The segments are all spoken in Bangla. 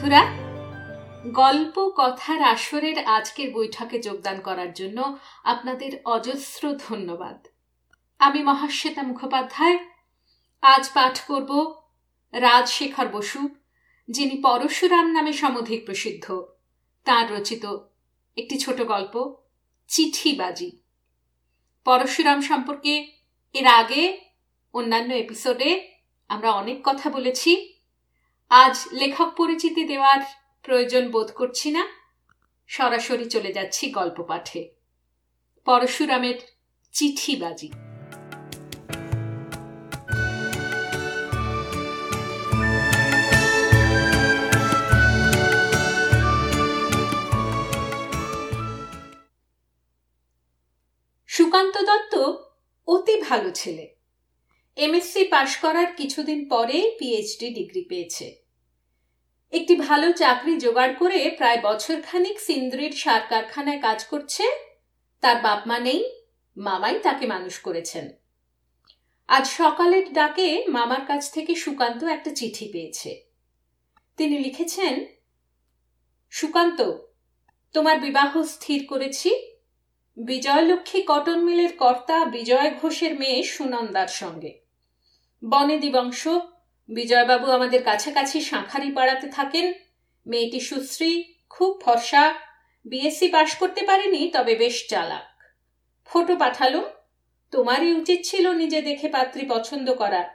বন্ধুরা, গল্প কথার আসরের আজকের বৈঠকে যোগদান করার জন্য আপনাদের অজস্র ধন্যবাদ। আমি মহাশ্বেতা মুখোপাধ্যায়। আজ পাঠ করব রাজশেখর বসু, যিনি পরশুরাম নামে সমধিক প্রসিদ্ধ। তার রচিত একটি ছোট গল্প, চিঠিবাজি। পরশুরাম সম্পর্কে এর আগে অন্যান্য এপিসোডে আমরা অনেক কথা বলেছি। আজ লেখক পরিচিতি দেওয়ার প্রয়োজন বোধ করছি না। সরাসরি চলে যাচ্ছি গল্প পাঠে। পরশুরামের চিঠিবাজি সুকান্ত দত্ত অতি ভালো ছেলে। এমএসসি পাশ করার কিছুদিন পরেই পিএইচডি ডিগ্রি পেয়েছে। একটি ভালো চাকরি জোগাড় করে প্রায় বছরখানিক সিন্দ্রির সার কারখানায় কাজ করছে। তার বাপ মা নেই, মামাই তাকে মানুষ করেছেন। আজ সকালের ডাকে মামার কাছ থেকে সুকান্ত একটা চিঠি পেয়েছে। তিনি লিখেছেন, সুকান্ত, তোমার বিবাহ স্থির করেছি। বিজয়লক্ষ্মী কটন মিলের কর্তা বিজয় ঘোষের মেয়ে সুনন্দার সঙ্গে। বনেদি বংশ বিজয়বাবু আমাদের কাছাকাছি শাঁখারি পাড়াতে থাকেন। মেয়েটি সুশ্রী, খুব ফর্সা। বিএসসি পাশ করতে পারেনি, তবে বেশ চালাক। ফটো পাঠালুম। তোমারই উচিত ছিল নিজে দেখে পাত্রী পছন্দ করা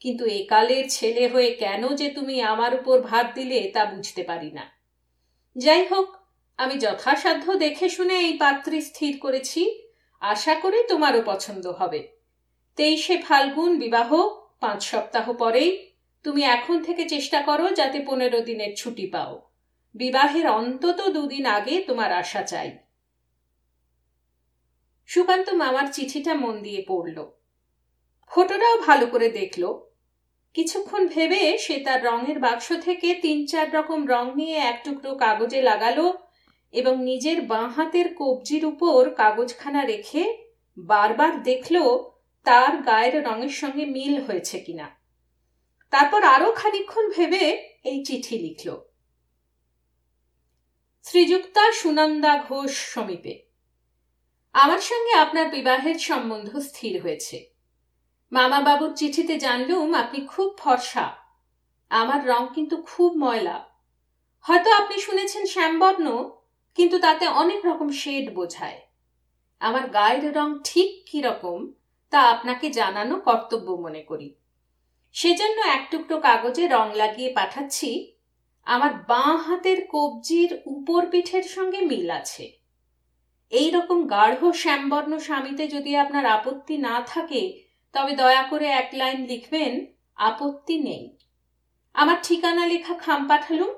কিন্তু একালের ছেলে হয়ে কেন যে তুমি আমার উপর ভাত দিলে তা বুঝতে পারি না। যাই হোক, আমি যথাসাধ্য দেখে শুনে এই পাত্রী স্থির করেছি। আশা করি তোমারও পছন্দ হবে। তেইশে ফাল্গুন বিবাহ, পাঁচ সপ্তাহ পরেই তুমি এখন থেকে চেষ্টা করো যাতে পনেরো দিনের ছুটি পাও। বিবাহের অন্তত দুদিন আগে তোমার আশা চাই। সুকান্ত মামার চিঠিটা মন দিয়ে পড়ল। ফটোটাও ভালো করে দেখল। কিছুক্ষণ ভেবে সে তার রঙের বাক্স থেকে তিন চার রকম রং নিয়ে এক টুকরো কাগজে লাগালো এবং নিজের বাঁ হাতের কবজির উপর কাগজখানা রেখে বারবার দেখল তার গায়ের রঙের সঙ্গে মিল হয়েছে কিনা। তারপর আরও খানিক্ষণ ভেবে এই চিঠি লিখল। শ্রীযুক্তা সুনন্দা ঘোষ সমীপে। আমার সঙ্গে আপনার বিবাহের সম্বন্ধ স্থির হয়েছে। মামা বাবুর চিঠিতে জানলুম আপনি খুব ফর্সা। আমার রং কিন্তু খুব ময়লা। হয়তো আপনি শুনেছেন শ্যামবর্ণ, কিন্তু তাতে অনেক রকম শেড বোঝায়। আমার গায়ের রং ঠিক কি রকম তা আপনাকে জানানো কর্তব্য মনে করি। সেজন্য এক টুকরো কাগজে রং লাগিয়ে পাঠাচ্ছি। আমার বাঁ হাতের কবজির উপর পিঠের সঙ্গে মিল আছে। এই রকম গাঢ় শ্যামবর্ণ স্বামীতে যদি আপনার আপত্তি না থাকে, তবে দয়া করে এক লাইন লিখবেন, আপত্তি নেই। আমার ঠিকানা লেখা খাম পাঠালুম।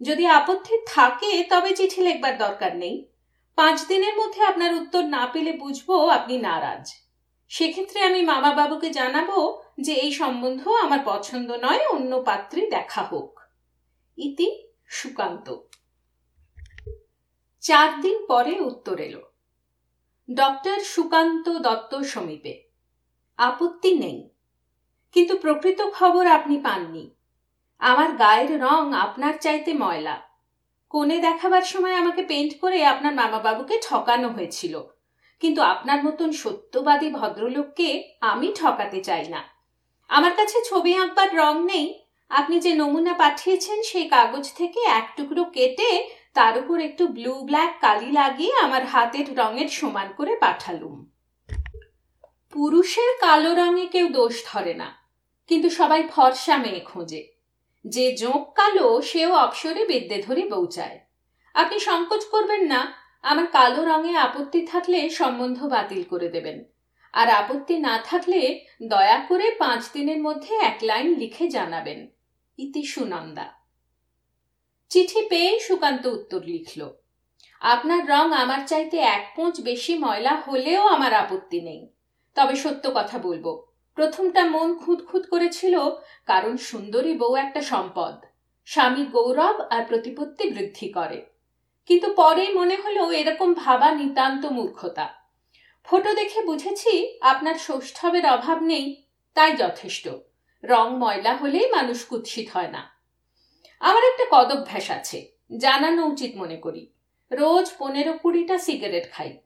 যদি আপত্তি থাকে, তবে চিঠি লেখবার দরকার নেই। পাঁচ দিনের মধ্যে আপনার উত্তর না পেলে বুঝব আপনি নারাজ। সেক্ষেত্রে আমি মামা বাবুকে জানাব যে এই সম্বন্ধ আমার পছন্দ নয়, অন্য পাত্রে দেখা হোক। ইতি সুকান্ত। চার দিন পরে উত্তর এলো। ডক্টর সুকান্ত দত্ত সমীপে। আপত্তি নেই। কিন্তু প্রকৃত খবর আপনি পাননি। আমার গায়ের রং আপনার চাইতে ময়লা। কোণে দেখাবার সময় আমাকে পেন্ট করে আপনার মামাবাবুকে ঠকানো হয়েছিল। কিন্তু আপনার মতন সত্যবাদী ভদ্রলোককে আমি ঠকাতে চাই না। আমার কাছে ছবি আঁকবার রং নেই। আপনি যে নমুনা পাঠিয়েছেন সেই কাগজ থেকে এক টুকরো কেটে তার উপর একটু ব্লু ব্ল্যাক কালি লাগিয়ে আমার হাতের রঙের সমান করে পাঠালুম। পুরুষের কালো রঙে কেউ দোষ ধরে না, কিন্তু সবাই ফর্সা মেয়ে খোঁজে। যে জোঁক কালো, সেও অপসরে বিদ্যে ধরে বৌচায় আপনি সংকোচ করবেন না আমার কালো রঙে আপত্তি থাকলে সম্বন্ধ বাতিল করে দেবেন। আর আপত্তি না থাকলে দয়া করে পাঁচ দিনের মধ্যে এক লাইন লিখে জানাবেন। ইতি সুনন্দা। চিঠি পেয়ে সুকান্ত উত্তর লিখল, আপনার রং আমার চাইতে এক পোঁচ বেশি ময়লা হলেও আমার আপত্তি নেই। তবে সত্য কথা বলব, প্রথমটা মন খুঁত করেছিল কারণ সুন্দরী বউ একটা সম্পদ। স্বামীর গৌরব আর প্রতিপত্তি বৃদ্ধি করে। কিন্তু পরে মনে হলো এরকম ভাবা নিতান্ত মূর্খতা। ফটো দেখে বুঝেছি আপনার সৌষ্ঠবের অভাব নেই, তাই যথেষ্ট। রং ময়লা হলেই মানুষ কুৎসিত হয় না। আমার একটা কদভ্যাস আছে, জানানো উচিত মনে করি। রোজ পনেরো কুড়িটা সিগারেট খাই।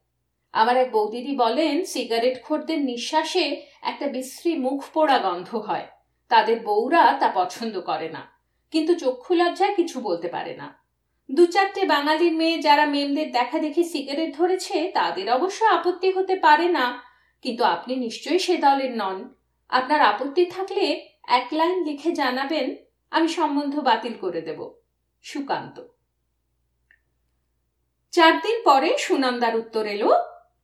আমার এক বৌদিদি বলেন, সিগারেট খোরদের নিঃশ্বাসে একটা বিশ্রী মুখ পোড়া গন্ধ হয়। তাদের বউরা তা পছন্দ করে না। কিন্তু চক্ষু লজ্জায় কিছু বলতে পারে না। দু চারটে বাঙালির মেয়ে যারা মেমদের দেখা দেখি সিগারেট ধরেছে, তাদের অবশ্য আপত্তি হতে পারে না। কিন্তু আপনি নিশ্চয়ই সে দলের নন। আপনার আপত্তি থাকলে এক লাইন লিখে জানাবেন, আমি সম্বন্ধ বাতিল করে দেব। সুকান্ত। চার দিন পরে সুনন্দার উত্তর এলো,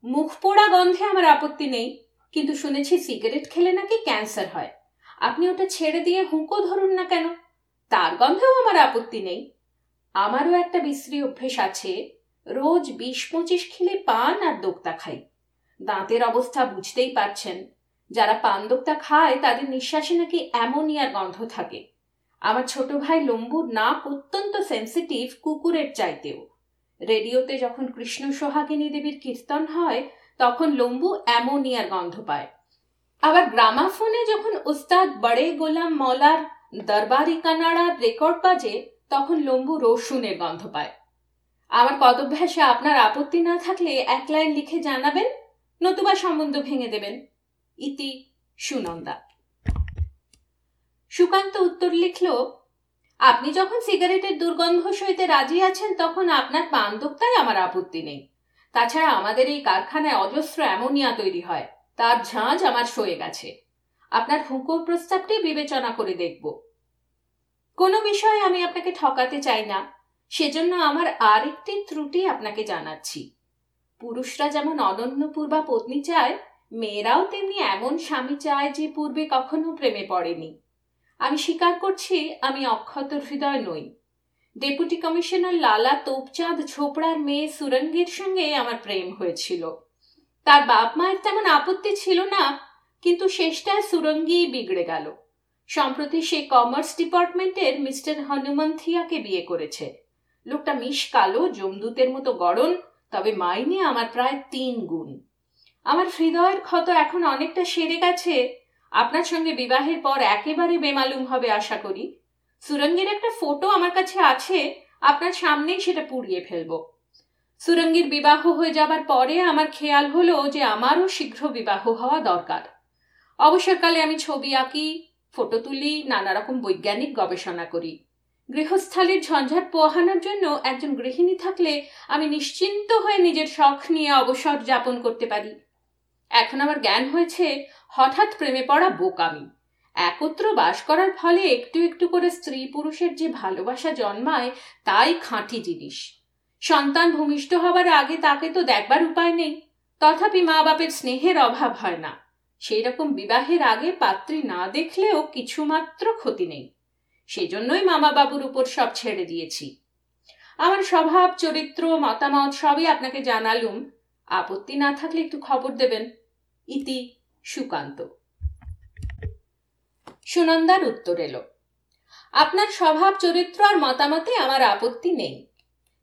মুখ পোড়া গন্ধে আমার আপত্তি নেই, কিন্তু শুনেছি সিগারেট খেলে নাকি ক্যান্সার হয়। আপনি ওটা ছেড়ে দিয়ে হুঁকো ধরুন না কেন? তার গন্ধেও আমার আপত্তি নেই। আমারও একটা বিশ্রী অভ্যেস আছে। রোজ বিশ পঁচিশ খিলে পান আর দোক্তা খাই। দাঁতের অবস্থা বুঝতেই পারছেন। যারা পান দোক্তা খায়, তাদের নিঃশ্বাসে নাকি অ্যামোনিয়ার গন্ধ থাকে। আমার ছোট ভাই লম্বুর নাক অত্যন্ত সেন্সিটিভ কুকুরের চাইতেও। রেডিওতে যখন কৃষ্ণ সোহাগিনী দেবীর কীর্তন হয়, তখন লম্বু অ্যামোনিয়ার গন্ধ পায়। আবার গ্রামাফোনে যখন উস্তাদ বড়ে গোলাম মলার দরবারি কানাড়ার রেকর্ড বাজে তখন লম্বু রসুনের গন্ধ পায়। আমার পদভ্যাসে আপনার আপত্তি না থাকলে এক লাইন লিখে জানাবেন, নতুবা সম্বন্ধ ভেঙে দেবেন। ইতি সুনন্দা। সুকান্ত উত্তর লিখল, আপনি যখন সিগারেটের দুর্গন্ধ সইতে রাজি আছেন, তখন আপনার পান আমার আপত্তি নেই। তাছাড়া আমাদের এই কারখানায় অজস্র অ্যামোনিয়া তৈরি হয়। তার ঝাঁজ আমার সয়ে গেছে। আপনার হুঁকোর প্রস্তাবটি বিবেচনা করে দেখব। কোনো বিষয়ে আমি আপনাকে ঠকাতে চাই না। সেজন্য আমার আরেকটি ত্রুটি আপনাকে জানাচ্ছি। পুরুষরা যেমন অনন্য পূর্বা পত্নী চায়, মেয়েরাও তেমনি এমন স্বামী চায় যে পূর্বে কখনো প্রেমে পড়েনি। আমি স্বীকার করছি, আমি অক্ষত হৃদয় নই। ডেপুটি কমিশনার লালা তোপচাঁদ ছোপড়ার মেয়ে সুরঙ্গের সঙ্গে আমার প্রেম হয়েছিল। তার বাপ মায়ের তেমন আপত্তি ছিল না, কিন্তু শেষটায় সুরঙ্গি বিগড়ে গেল। সম্প্রতি সে কমার্স ডিপার্টমেন্টের মিস্টার হনুমন্থিয়াকে বিয়ে করেছে। লোকটা মিশ কালো জমদূতের মতো গড়ন তবে মাইনে আমার প্রায় তিন গুণ। আমার হৃদয়ের ক্ষত এখন অনেকটা সেরে গেছে। আপনার সঙ্গে বিবাহের পর একেবারে বেমালুম হবে আশা করি। সুরঙ্গের একটা ফটো আমার কাছে আছে, আপনার সামনেই সেটা পুড়িয়ে ফেলব। সুরঙ্গীর বিবাহ হয়ে যাবার পরে আমার খেয়াল হলো যে আমারও শীঘ্র বিবাহ হওয়া দরকার। অবসরকালে আমি ছবি আঁকি ফটো তুলি, নানা রকম বৈজ্ঞানিক গবেষণা করি। গৃহস্থালির ঝঞ্ঝাট পোহানোর জন্য একজন গৃহিণী থাকলে আমি নিশ্চিন্ত হয়ে নিজের শখ নিয়ে অবসর যাপন করতে পারি। এখন আমার জ্ঞান হয়েছে হঠাৎ প্রেমে পড়া বোকামি। একত্র বাস করার ফলে একটু একটু করে স্ত্রী পুরুষের যে ভালোবাসা জন্মায়, তাই খাঁটি জিনিস। সন্তান ভূমিষ্ঠ হবার আগে তাকে তো দেখবার উপায় নেই, তথাপি মা বাপের স্নেহের অভাব হয় না। সেই রকম বিবাহের আগে পাত্রী না দেখলেও কিছুমাত্র ক্ষতি নেই। সেজন্যই মামা বাবুর উপর সব ছেড়ে দিয়েছি। আমার স্বভাব, চরিত্র, মতামত সবই আপনাকে জানালুম। আপত্তি না থাকলে একটু খবর দেবেন। ইতি সুকান্ত। সুনন্দার উত্তর এলো। আপনার স্বভাব, চরিত্র আর মতামতে আমার আপত্তি নেই।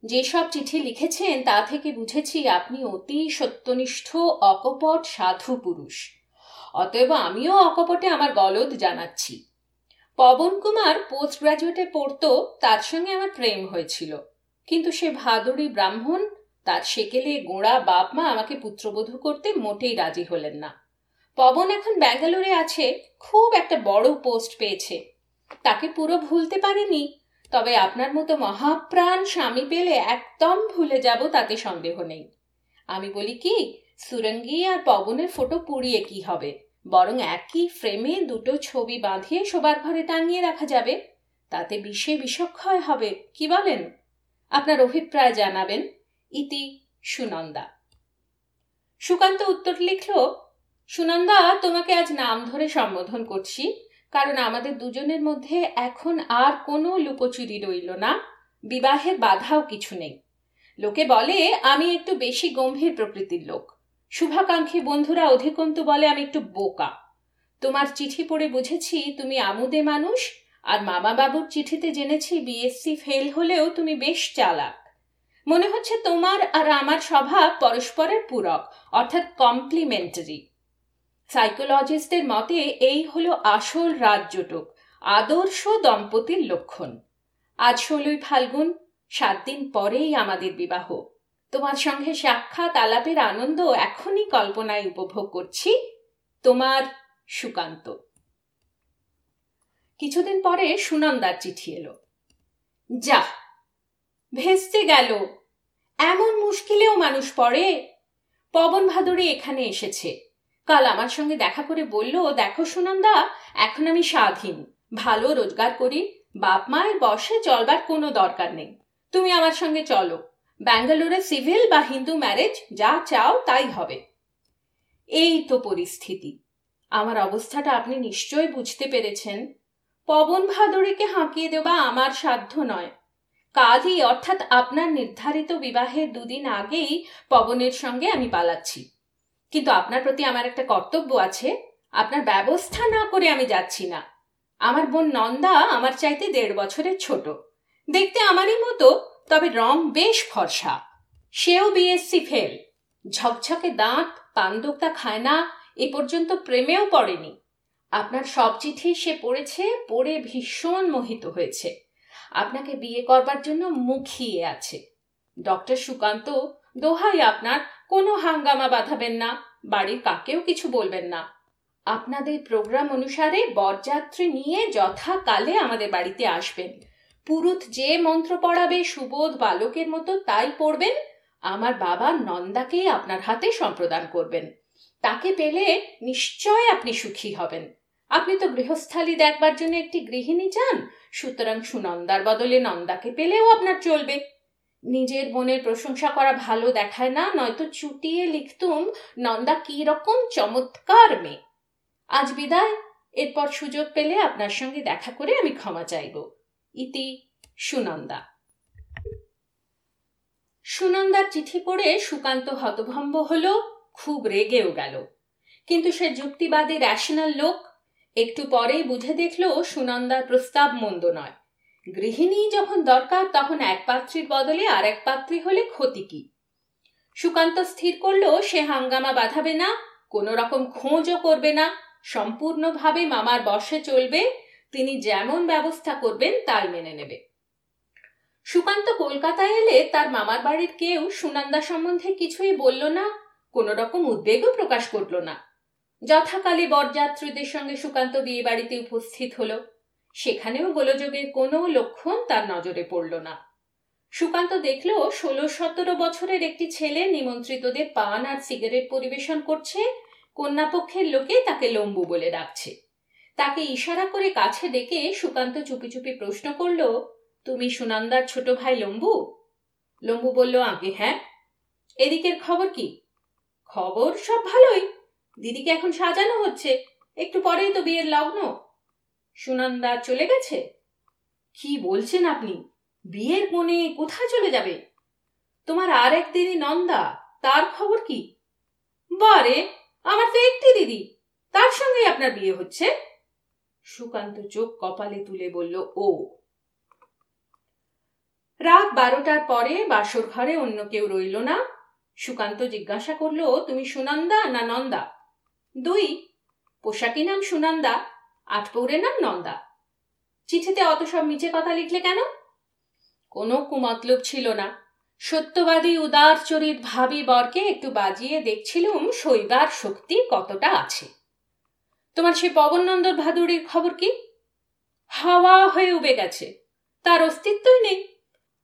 যেসব চিঠি লিখেছেন তা থেকে বুঝেছি আপনি অতি সত্যনিষ্ঠ, অকপট, সাধু পুরুষ। অতএব আমিও অকপটে আমার গলদ জানাচ্ছি। পবন কুমার পোস্ট গ্রাজুয়েটে পড়তো, তার সঙ্গে আমার প্রেম হয়েছিল। কিন্তু সে ভাদুরী ব্রাহ্মণ, তার সেকেলে গোড়া বাপ মা আমাকে পুত্রবধূ করতে মোটেই রাজি হলেন না। পবন এখন ব্যাঙ্গালোরে আছে, খুব একটা বড় পোস্ট পেয়েছে। তাকে পুরো ভুলতে পারেনি, তবে আপনার মতো মহাপ্রাণ স্বামী পেলে একদম ভুলে যাব, তাতে সন্দেহ নেই। আমি বলি কি সুরঙ্গি আর পবনের ফটো পুড়িয়ে কি হবে? বরং একই ফ্রেমে দুটো ছবি বাঁধিয়ে শোবার ঘরে টাঙিয়ে রাখা যাবে। তাতে বিষে বিষক্ষয় হবে, কি বলেন? আপনার অভিপ্রায় জানাবেন ইতি সুনন্দা। সুকান্ত উত্তর লিখল, সুনন্দা, তোমাকে আজ নাম ধরে সম্বোধন করছি, কারণ আমাদের দুজনের মধ্যে এখন আর কোনো লুকোচুরি রইল না, বিবাহের বাধাও কিছু নেই। লোকে বলে, আমি একটু বেশি গম্ভীর প্রকৃতির লোক। শুভাকাঙ্ক্ষী বন্ধুরা, অধিকন্তু বলে আমি একটু বোকা। তোমার চিঠি পড়ে বুঝেছি, তুমি আমুদে মানুষ, আর মামা বাবুর চিঠিতে জেনেছি বিএসসি ফেল হলেও তুমি বেশ চালাক। মনে হচ্ছে তোমার আর আমার স্বভাব পরস্পরের পূরক, অর্থাৎ কমপ্লিমেন্টারি সাইকোলজিস্টদের মতে, এই হলো আসল রাজ্যটুক আদর্শ দম্পতির লক্ষণ। আজ ষোলোই ফাল্গুন, সাত দিন পরেই আমাদের বিবাহ। তোমার সঙ্গে সাক্ষাৎ, আলাপের আনন্দ এখনই কল্পনায় উপভোগ করছি। তোমার সুকান্ত। কিছুদিন পরে সুনন্দার চিঠি এলো। যা ভেস্তে গেল। এমন মুশকিলেও মানুষ পড়ে। পবন ভাদরে এখানে এসেছে। কাল আমার সঙ্গে দেখা করে বলল, দেখো সুনন্দা, এখন আমি স্বাধীন। ভালো রোজগার করি। বাপ মায়ের বসে চলবার কোনো দরকার নেই। তুমি আমার সঙ্গে চলো। ব্যাঙ্গালোরে সিভিল বা হিন্দু ম্যারেজ, যা চাও তাই হবে। এই তো পরিস্থিতি। আমার অবস্থাটা আপনি নিশ্চয় বুঝতে পেরেছেন। পবন ভাদুরীকে হাঁকিয়ে দেওয়া আমার সাধ্য নয়। কালই, অর্থাৎ আপনার নির্ধারিত বিবাহের দুদিন আগেই পবনের সঙ্গে আমি পালাচ্ছি। কিন্তু আপনার প্রতি আমার একটা কর্তব্য আছে। আপনার ব্যবস্থা না করে আমি যাচ্ছি না। আমার বোন নন্দা আমার চাইতে দেড় বছরের ছোট। দেখতে আমারই মতো তবে রং বেশ ফর্সা। সেও বিএসসি ফেল। ঝকঝকে দাঁত পান্দোক্তা খায় না, এ পর্যন্ত প্রেমেও পড়েনি। আপনার সব চিঠি সে পড়েছে, পড়ে ভীষণ মোহিত হয়েছে। আপনাকে বিয়ে করবার জন্য মুখিয়ে আছে। ডক্টর সুকান্ত, দোহাই আপনার, কোনো হাঙ্গামা বাঁধাবেন না, বাড়ির কাকেও কিছু বলবেন না। আপনাদের প্রোগ্রাম অনুসারে বরযাত্রী নিয়ে যথাকালে আমাদের বাড়িতে আসবেন। পুরুত যে মন্ত্র পড়াবে সুবোধ বালকের মতো তাই পড়বেন। আমার বাবা নন্দাকেই আপনার হাতে সম্প্রদান করবেন। তাকে পেলে নিশ্চয় আপনি সুখী হবেন। আপনি তো গৃহস্থালী দেখবার জন্য একটি গৃহিণী চান, সুতরাং সুনন্দার বদলে নন্দাকে পেলেও আপনার চলবে। নিজের বোনের প্রশংসা করা ভালো দেখায় না, নয়তো চুটিয়ে লিখতুম নন্দা কি রকম চমৎকার মেয়ে। আজ বিদায়, এরপর সুযোগ পেলে আপনার সঙ্গে দেখা করে আমি ক্ষমা চাইব। ইতি সুনন্দা। সুনন্দার চিঠি পড়ে সুকান্ত হতভম্ব হল, খুব রেগেও গেল। কিন্তু সে যুক্তিবাদী র্যাশনাল লোক। একটু পরেই বুঝে দেখল সুনন্দার প্রস্তাব মন্দ নয়। গৃহিণী যখন দরকার, তখন এক পাত্রীর বদলে আর এক পাত্রী হলে ক্ষতি কি? সুকান্ত স্থির করল, সে হাঙ্গামা বাঁধাবে না কোনো রকম খোঁজও করবে না, সম্পূর্ণভাবে মামার বসে চলবে তিনি যেমন ব্যবস্থা করবেন, তাই মেনে নেবে। সুকান্ত কলকাতায় এলে তার মামার বাড়ির কেউ সুনন্দা সম্বন্ধে কিছুই বলল না কোনো রকম উদ্বেগও প্রকাশ করল না। যথাকালে বরযাত্রীদের সঙ্গে সুকান্ত বিয়ে বাড়িতে উপস্থিত হল। সেখানেও গোলযোগের কোনো লক্ষণ তার নজরে পড়ল না। সুকান্ত দেখল, ষোলো সতেরো বছরের একটি ছেলে নিমন্ত্রিতদের পান আর সিগারেট পরিবেশন করছে, কন্যাপক্ষের লোকে তাকে লম্বু বলে ডাকছে। তাকে ইশারা করে কাছে ডেকে সুকান্ত চুপি চুপি প্রশ্ন করল, তুমি সুনন্দার ছোট ভাই লম্বু? লম্বু বলল, আগে হ্যাঁ। এদিকের খবর কি? খবর সব ভালোই। দিদিকে এখন সাজানো হচ্ছে। একটু পরেই তো বিয়ের লগ্ন। সুনন্দা চলে গেছে? কি বলছেন আপনি? বিয়ের কোণে কোথায় চলে যাবে? তোমার আর এক দিদি নন্দা। তার খবর কি? বারে, আমার তো একটি দিদি। তার সঙ্গে আপনার বিয়ে হচ্ছে? সুকান্ত চোখ কপালে তুলে বলল, ও। রাত বারোটার পরে বাসর ঘরে অন্য কেউ রইল না। সুকান্ত জিজ্ঞাসা করল, তুমি সুনন্দা না নন্দা? দুই। পোশাকি নাম সুনন্দা আটপৌরের নাম নন্দা। চিঠিতে অত সব মিছে কথা লিখলে কেন? কোনো কুমতলব ছিল না। সত্যবাদী উদার চরিত ভাবি বরকে একটু বাজিয়ে দেখছিলুম শৈবার শক্তি কতটা আছে। তোমার সে পবনন্দর ভাদুড়ির খবর কি? হাওয়া হয়ে উবে গেছে। তার অস্তিত্বই নেই।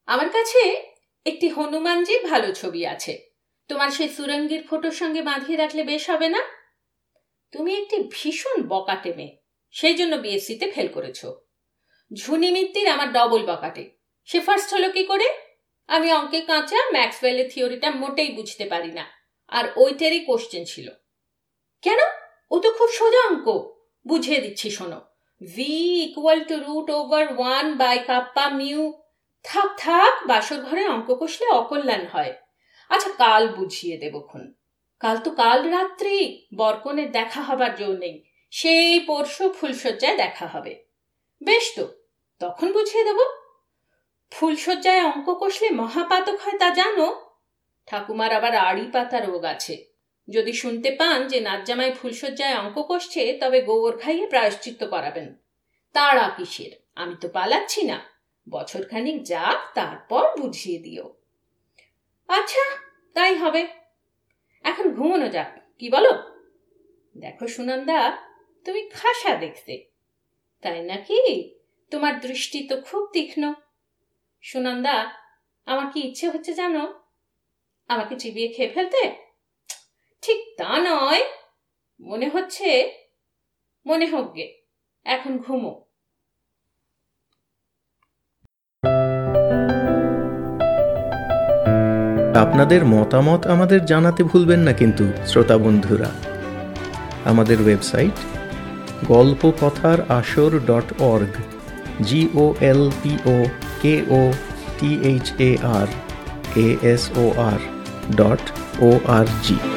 আমার কাছে একটি হনুমানজির ভালো ছবি আছে। তোমার সেই সুরঙ্গির ফটোর সঙ্গে বাঁধিয়ে রাখলে বেশ হবে না? তুমি একটি ভীষণ বকাটে মেয়ে। সেই জন্য বিএসসিতে ফেল করেছ। ঝুনি মিত্তির আমার ডবল বকাটে। সে ফার্স্ট হলো কি করে? আমি অঙ্কে কাঁচা ম্যাক্সওয়েলের থিওরিটা মোটেই বুঝতে পারি না। আর ওইটারই কোশ্চেন ছিল। কেন? ও তো খুব সোজা অঙ্ক। বুঝিয়ে দিচ্ছি, শোনো। V equal to root over one by kappa mu থাক থাক, বাসর ঘরে অঙ্ক কষলে অকল্যাণ হয়। আচ্ছা কাল বুঝিয়ে দেবক্ষণ কাল তো কাল রাত্রি বরকনের দেখা হবার জো নেই। সেই পরশু ফুলশয্যায় দেখা হবে। বেশ তো, তখন বুঝিয়ে দেব। ফুলশয্যায় অঙ্ক কষলে মহাপাতক হয় তা জানো? ঠাকুমার আবার আড়ি পাতা রোগ আছে। যদি শুনতে পান যে নাজ্জামাই ফুলশয্যায় অঙ্ক কষছে তবে গোবর খাইয়ে প্রায়শ্চিত্ত করাবেন। তাড়া কিসের? আমি তো পালাচ্ছি না। বছরখানিক যাক, তারপর বুঝিয়ে দিও। আচ্ছা তাই হবে। এখন ঘুমোনো যাক, কি বলো? দেখো সুনন্দা, তুমি খাসা দেখতে। তাই নাকি? তোমার দৃষ্টি তো খুব তীক্ষ্ণ। সুনন্দা, আমার কি ইচ্ছে হচ্ছে জানো? আমাকে চিবিয়ে খেয়ে ফেলতে? তা নয়, মনে হচ্ছে, মনে হোক গে, এখন ঘুমো। আপনাদের মতামত আমাদের জানাতে ভুলবেন না কিন্তু, শ্রোতা বন্ধুরা। আমাদের website Golpo Kothar Asor dot org G O L P O K O T H A R A S O R dot O R G